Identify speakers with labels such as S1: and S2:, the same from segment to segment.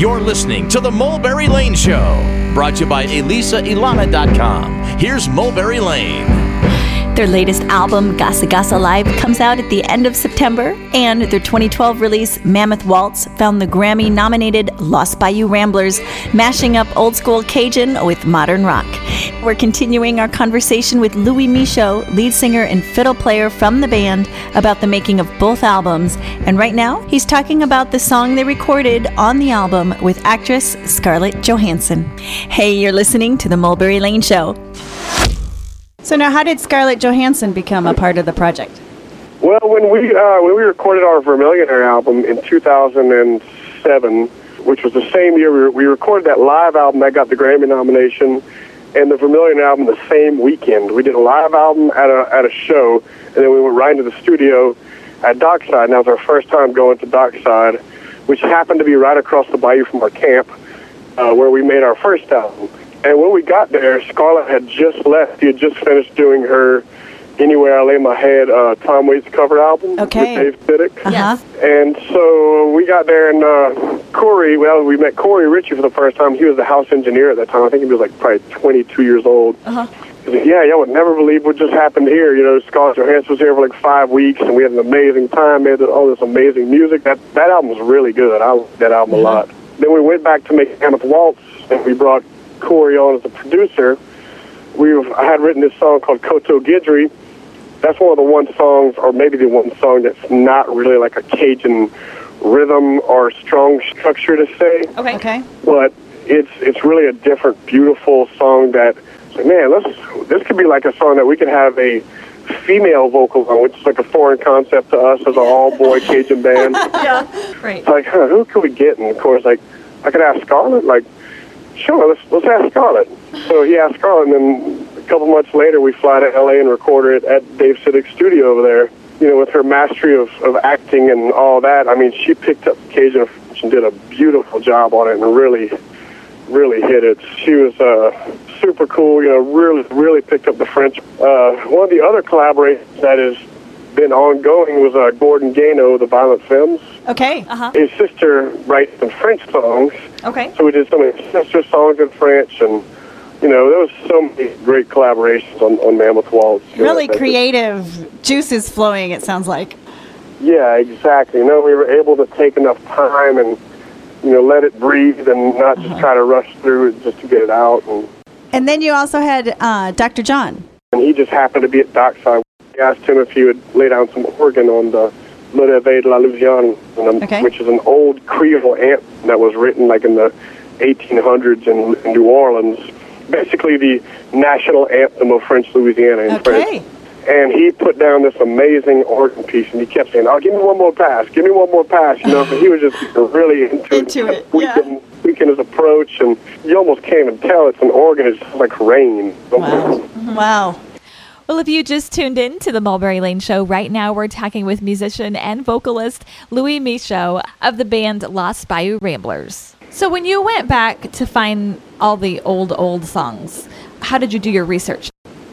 S1: You're listening to the Mulberry Lane Show, brought to you by ElisaIlana.com. Here's Mulberry Lane.
S2: Their latest album, Gasa Gasa Live, comes out at the end of September, and their 2012 release, Mammoth Waltz, found the Grammy nominated Lost Bayou Ramblers, mashing up old school Cajun with modern rock. We're continuing our conversation with Louis Michot, lead singer and fiddle player from the band, about the making of both albums. And right now, he's talking about the song they recorded on the album with actress Scarlett Johansson. Hey, you're listening to The Mulberry Lane Show. So now, how did Scarlett Johansson become a part of the project?
S3: Well, when we uh, when we recorded our Vermilionaire album in 2007, which was the same year we, we recorded that live album that got the Grammy nomination, and the Vermilion album the same weekend. We did a live album at a at a show, and then we went right into the studio at Dockside. And that was our first time going to Dockside, which happened to be right across the bayou from our camp, uh, where we made our first album. And when we got there, Scarlett had just left. She had just finished doing her Anywhere I Lay My Head, uh, Tom Waits cover album
S2: Okay.
S3: with Dave Sitek.
S2: Uh-huh.
S3: And so we got there, and uh, Corey, well, we met Korey Richey for the first time. He was the house engineer at that time. I think he was like probably 22 years old.
S2: Uh-huh.
S3: He's like, yeah, y'all would never believe what just happened here. You know, Scarlett Johansson was here for like five weeks, and we had an amazing time, made all this amazing music. That that album was really good. I liked that album a lot. Then we went back to make Mammoth Waltz, and we brought Corey on as a producer. We've I had written this song called Coteau Guidry. That's one of the one songs, or maybe the one song that's not really like a Cajun rhythm or strong structure to say
S2: Okay. Okay.
S3: but it's it's really a different, beautiful song that, like, man, let's this could be like a song that we could have a female vocal on, which is like a foreign concept to us as an all boy Cajun band.
S2: Yeah. Right.
S3: It's like, huh, who could we get? And of course, like, I could ask Scarlett. Like, sure, let's let's ask Scarlett. So he asked Scarlett, and then a couple months later, we fly to L.A. and record it at Dave Sitek's studio over there. You know, with her mastery of, of acting and all that, I mean, she picked up Cajun French and did a beautiful job on it, and really, really hit it. She was uh, super cool. You know, really, really picked up the French. Uh, one of the other collaborations that has been ongoing was uh, Gordon Gano, the Violent Femmes.
S2: Okay. Uh huh.
S3: His sister writes some French songs,
S2: Okay.
S3: so we did some of his sister songs in French, and you know there was so many great collaborations on, on Mammoth Waltz. know,
S2: Really
S3: that-
S2: creative juices flowing. It sounds like.
S3: Yeah, exactly. You know, we were able to take enough time and you know let it breathe and not just try to rush through it just to get it out. And,
S2: And then you also had uh, Dr. John.
S3: and he just happened to be at Dockside. We asked him if he would lay down some organ on the Le de la Louisiane, um,
S2: Okay.
S3: which is an old Creole anthem that was written like in the 1800s in, in New Orleans. Basically, the national anthem of French Louisiana in
S2: Okay.
S3: French. And he put down this amazing organ piece, and he kept saying, "Oh, give me one more pass, give me one more pass." You know, he was just really into,
S2: Into it, yeah.
S3: tweaking, tweaking his approach, and you almost can't even tell it's an organ. It's just like rain.
S2: Wow. Wow.
S4: Well, if you just tuned in to the Mulberry Lane Show, right now we're talking with musician and vocalist Louis Michot of the band Lost Bayou Ramblers. So, when you went back to find all the old, old songs, how did you do your research?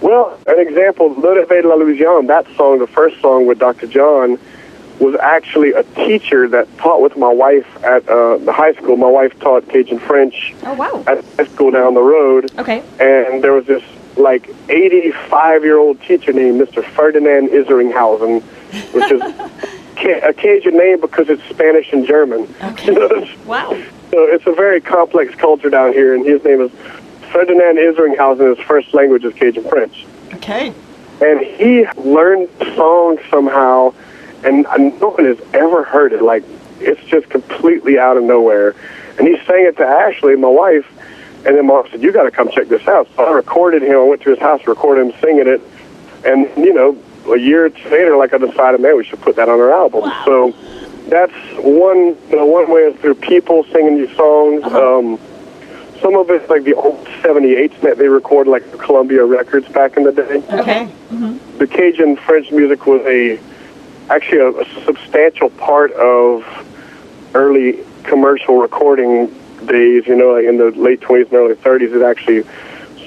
S3: Well, an example, de la Louisiane, that song, the first song with Dr. John, was actually a teacher that taught with my wife at uh, the high school. My wife taught Cajun French
S4: Oh, wow.
S3: at high school down the road.
S4: Okay.
S3: And there was this, like, 85-year-old teacher named Mr. Ferdinand Iseringhausen, which is a Cajun name because it's Spanish and German. Okay.
S4: Wow.
S3: So it's a very complex culture down here, and his name is Ferdinand Iseringhausen. His first language is Cajun French.
S2: Okay.
S3: And he learned the song somehow, and no one has ever heard it. Like, it's just completely out of nowhere. And he sang it to Ashley, my wife, and then Mark said, You got to come check this out. So I recorded him. I went to his house, recorded him singing it. And, you know, a year later, like I decided, man, we should put that on our album. So that's one, you know, one way is through people singing these songs. Um, some of it's like the old 78s that they recorded, like Columbia Records back in the day
S2: Okay.
S3: the Cajun French music was a actually a, a substantial part of early commercial recording days. You know, like in the late 20s and early 30s, it actually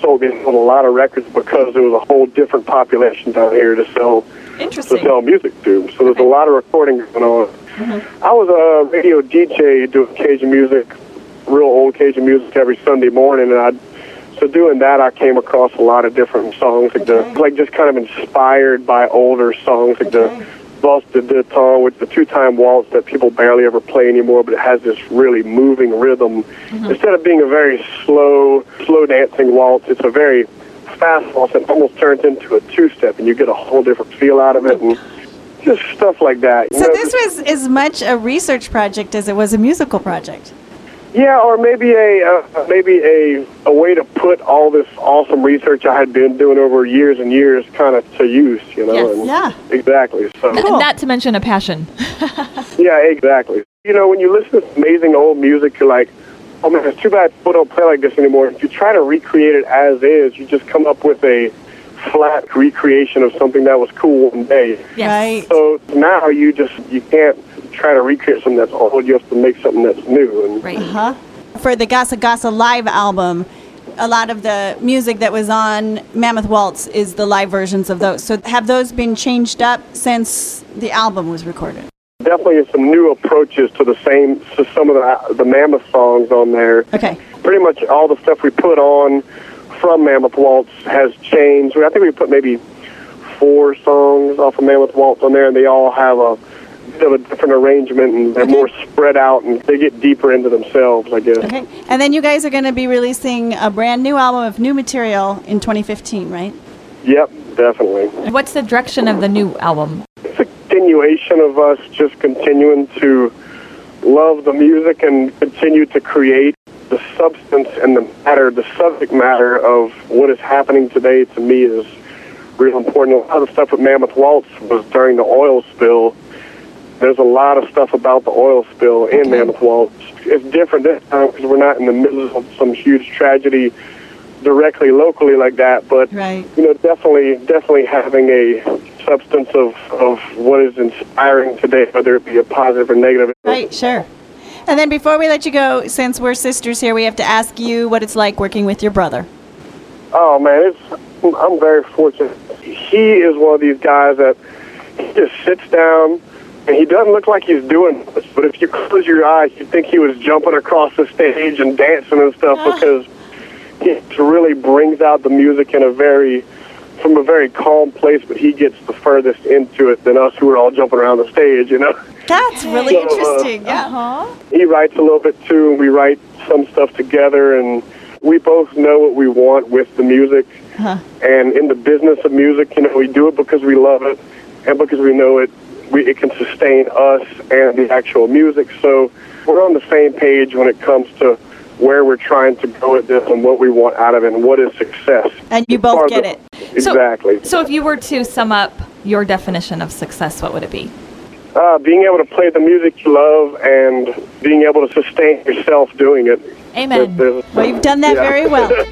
S3: sold, sold a lot of records because there was a whole different population down here to sell to sell music to. So there's a lot of recording going on. Mm-hmm. I was a radio DJ doing Cajun music real old Cajun music every Sunday morning, and I so doing that, I came across a lot of different songs, like the like just kind of inspired by older songs, like the De Deux Temps, with the two-time waltz that people barely ever play anymore, but it has this really moving rhythm. Mm-hmm. Instead of being a very slow, slow dancing waltz, it's a very fast waltz that almost turns into a two-step, and you get a whole different feel out of it, and just stuff like that.
S5: So
S3: know,
S5: this was as much a research project as it was a musical project.
S3: Yeah, or maybe a uh, maybe a a way to put all this awesome research I had been doing over years and years kind of to use, you know.
S4: Yes.
S3: and-
S5: Yeah.
S3: Exactly. So
S5: Cool.
S4: Not to mention a passion.
S3: yeah, exactly. You know, when you listen to amazing old music, you're like, oh man, it's too bad people don't play like this anymore. If you try to recreate it as is, you just come up with a flat recreation of something that was cool one day.
S5: Right.
S3: So now you just you can't try to recreate something that's old. You have to make something that's new. And
S4: Right.
S5: Huh? For the Gasa Gasa live album, a lot of the music that was on Mammoth Waltz is the live versions of those. So have those been changed up since the album was recorded?
S3: definitely some new approaches to the same to some of the the Mammoth songs on there.
S5: Okay.
S3: Pretty much all the stuff we put on from Mammoth Waltz has changed. I think we put maybe four songs off of Mammoth Waltz on there, and they all have a bit of a different arrangement, and they're
S5: Okay.
S3: more spread out, and they get deeper into themselves, I guess.
S5: Okay. And then you guys are going to be releasing a brand new album of new material in 2015, right?
S3: Yep, definitely.
S4: What's the direction of the new album?
S3: it's a continuation of us just continuing to love the music and continue to create the substance and the matter, the subject matter of what is happening today to me is real important. A lot of the stuff with Mammoth Waltz was during the oil spill. There's a lot of stuff about the oil spill in Mammoth Waltz. It's different this time because we're not in the middle of some huge tragedy directly locally like that, but
S5: Right.
S3: you know, definitely, definitely having a substance of, of what is inspiring today, whether it be a positive or negative.
S5: Right, sure. And then before we let you go, since we're sisters here, we have to ask you what it's like working with your brother.
S3: Oh man, it's I'm very fortunate. He is one of these guys that he just sits down and he doesn't look like he's doing much. But if you close your eyes, you'd think he was jumping across the stage and dancing and stuff ah. because it really brings out the music in a very from a very calm place. But he gets the furthest into it than us, who are all jumping around the stage. You know.
S5: That's really
S3: So, uh,
S5: interesting. Yeah.
S4: Huh?
S3: he writes a little bit too, and we write some stuff together, and we both know what we want with the music. And in the business of music, you know, we do it because we love it, and because we know it, we, it can sustain us and the actual music. So we're on the same page when it comes to where we're trying to go with this and what we want out of it and what is success.
S5: And you both get
S3: the-
S5: it.
S3: Exactly.
S4: So, so if you were to sum up your definition of success, what would it be?
S3: Uh, being able to play the music you love and being able to sustain yourself doing it.
S4: Amen.
S5: Well, you've done that
S3: Yeah.
S5: very well.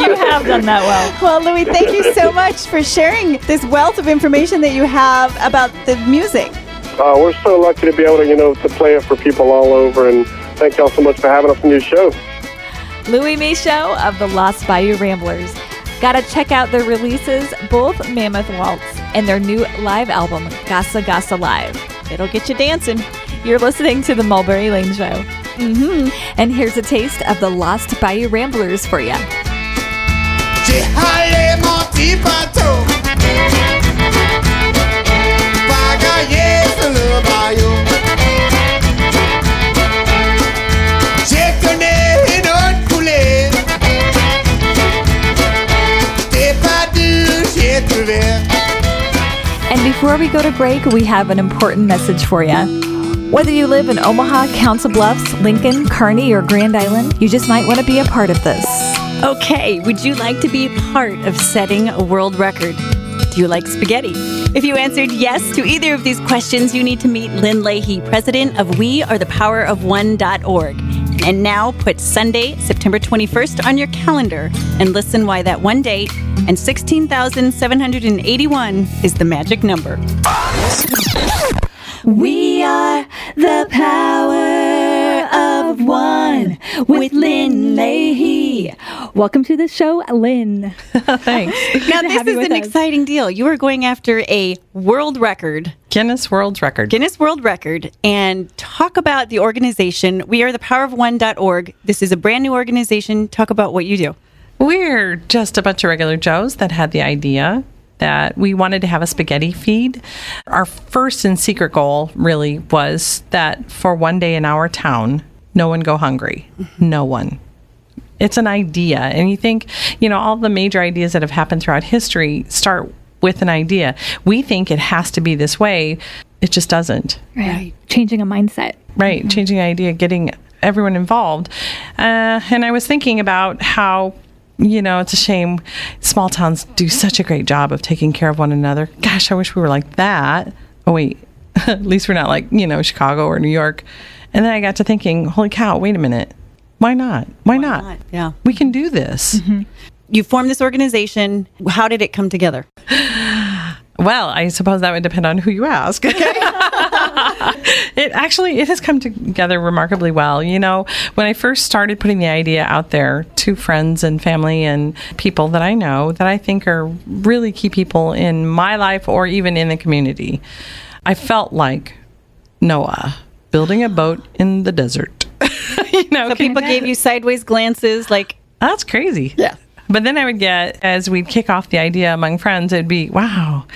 S4: You have done that well.
S5: well, Louis, thank you so much for sharing this wealth of information that you have about the music.
S3: Uh, we're so lucky to be able to, you know, to play it for people all over. And thank y'all so much for having us on your show.
S4: Louis Michot of the Lost Bayou Ramblers. Gotta check out their releases, both Mammoth Waltz and their new live album, Gasa Gasa Live.
S5: It'll get you dancing.
S4: You're listening to the Mulberry Lane Show. Mm-hmm. And here's a taste of the Lost Bayou Ramblers for you. Before we go to break, we have an important message for you. Whether you live in Omaha, Council Bluffs, Lincoln, Kearney, or Grand Island, you just might want to be a part of this.
S2: Okay, would you like to be part of setting a world record? Do you like spaghetti? If you answered yes to either of these questions, you need to meet Lynn Leahy, president of WeAreThePowerOfOne.org. And now put Sunday, September 21st on your calendar and listen why that one date and 16,781 is the magic number. We are the power of one.
S6: with Lynn Leahy. Welcome to the show, Lynn.
S7: Thanks.
S5: Now, this is an
S6: us.
S5: exciting deal. You are going after a world record,
S7: Guinness World Record.
S5: Guinness World Record, and talk about the organization. We are the powerof1.org. This is a brand new organization. Talk about what you do.
S7: We're just a bunch of regular Joes that had the idea that we wanted to have a spaghetti feed. Our first and secret goal really was that for one day in our town, no one go hungry. No one. It's an idea. And you think, you know, all the major ideas that have happened throughout history start with an idea. We think it has to be this way. It just doesn't.
S6: Right. Changing a mindset.
S7: Right, changing the idea, getting everyone involved. Uh, and I was thinking about how, you know, it's a shame small towns do such a great job of taking care of one another. Gosh, I wish we were like that. Oh, wait, at least we're not like, you know, Chicago or New York. And then I got to thinking, holy cow, wait a minute. Why not? Why, not?
S5: not? Yeah.
S7: We can do this. Mm-hmm.
S5: You formed this organization. How did it come together?
S7: Well, I suppose that would depend on who you ask. it actually it has come together remarkably well. You know, when I first started putting the idea out there to friends and family and people that I know that I think are really key people in my life or even in the community, I felt like Noah building a boat in the desert. you know,
S5: So people gave you sideways glances, like,
S7: that's crazy.
S5: Yeah.
S7: But then I would get, as we'd kick off the idea among friends, it'd be, wow,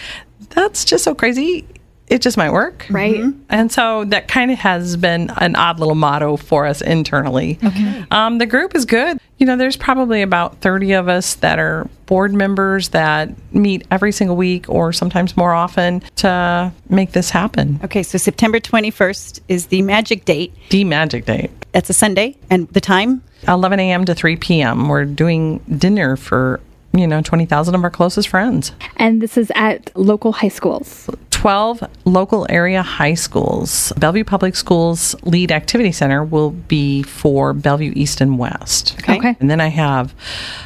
S7: that's just so crazy. It just might work.
S6: Right.
S7: And so that kind of has been an odd little motto for us internally. Okay. Um, the group is good. You know, there's probably about 30 of us that are board members that meet every single week or sometimes more often to make this happen.
S5: okay, so September 21st is the magic date.
S7: The magic date.
S5: That's a Sunday. And the time?
S7: 11 a.m. to 3 p.m. We're doing dinner for, you know, 20,000 of our closest friends.
S6: And this is at local high schools.
S7: 12 local area high schools. Bellevue Public Schools Lead Activity Center will be for Bellevue East and West.
S5: Okay.
S6: Okay.
S7: And then I have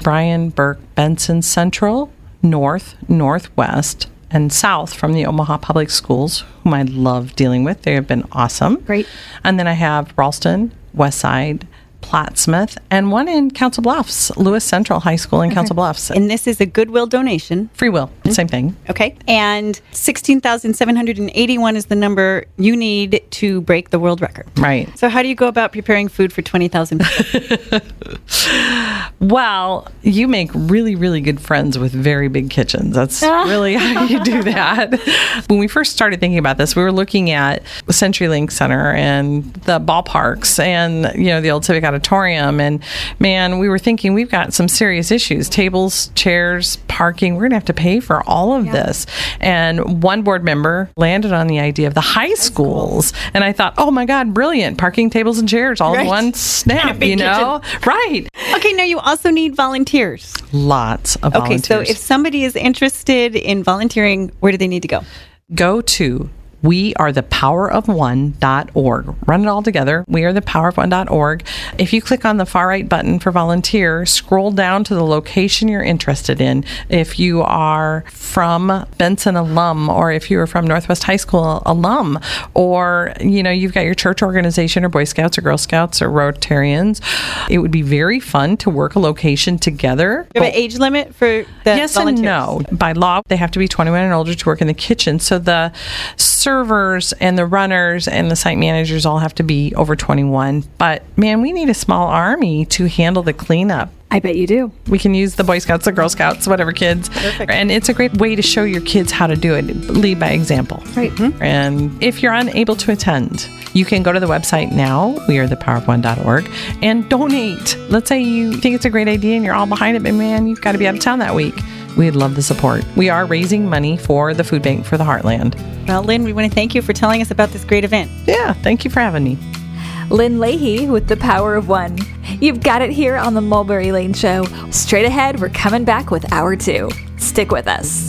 S7: Brian Burke Benson Central, North, Northwest, and South from the Omaha Public Schools, whom I love dealing with. They have been awesome.
S6: Great.
S7: And then I have Ralston, Westside, Plattsmouth, and one in Council Bluffs, Lewis Central High School in Council Bluffs.
S5: And this is a Goodwill donation.
S7: Free will, mm-hmm. same thing.
S5: Okay. And 16,781 is the number you need to break the world record.
S7: Right.
S5: So, how do you go about preparing food for 20,000 people?
S7: Well, you make really, really good friends with very big kitchens. That's really how you do that. when we first started thinking about this, we were looking at CenturyLink Center and the ballparks and, you know, the old Civic Auditorium. And man, we were thinking we've got some serious issues tables, chairs, parking. We're going to have to pay for all of this. And one board member landed on the idea of the high schools. And I thought, oh my God, brilliant. Parking tables and chairs all in one snap, you know? Right.
S5: okay, now you also need volunteers.
S7: Lots of
S5: Okay,
S7: volunteers.
S5: so if somebody is interested in volunteering, where do they need to go?
S7: go to we are the power of one.org. Run it all together. We are the power of one.org. If you click on the far right button for volunteer, scroll down to the location you're interested in. If you are from Benson alum or if you are from Northwest High School alum or you know you've got your church organization or Boy Scouts or Girl Scouts or Rotarians, it would be very fun to work a location together.
S5: You have an age limit for the
S7: yes
S5: volunteers?
S7: and no. By law, they have to be 21 and older to work in the kitchen. So the servers and the runners and the site managers all have to be over 21. But man, we need a small army to handle the cleanup.
S6: I bet you do.
S7: We can use the Boy Scouts, the Girl Scouts, whatever kids. Perfect. And it's a great way to show your kids how to do it. Lead by example.
S6: Right. Mm-hmm.
S7: And if you're unable to attend, you can go to the website now, wearethepowerofone.org, and donate. Let's say you think it's a great idea and you're all behind it, but man, you've got to be out of town that week. We'd love the support. We are raising money for the food bank for the Heartland.
S5: Well, Lynn, we want to thank you for telling us about this great event.
S7: Yeah, thank you for having me.
S4: Lynn Leahy with the power of one. You've got it here on the Mulberry Lane Show. Straight ahead, we're coming back with hour two. Stick with us.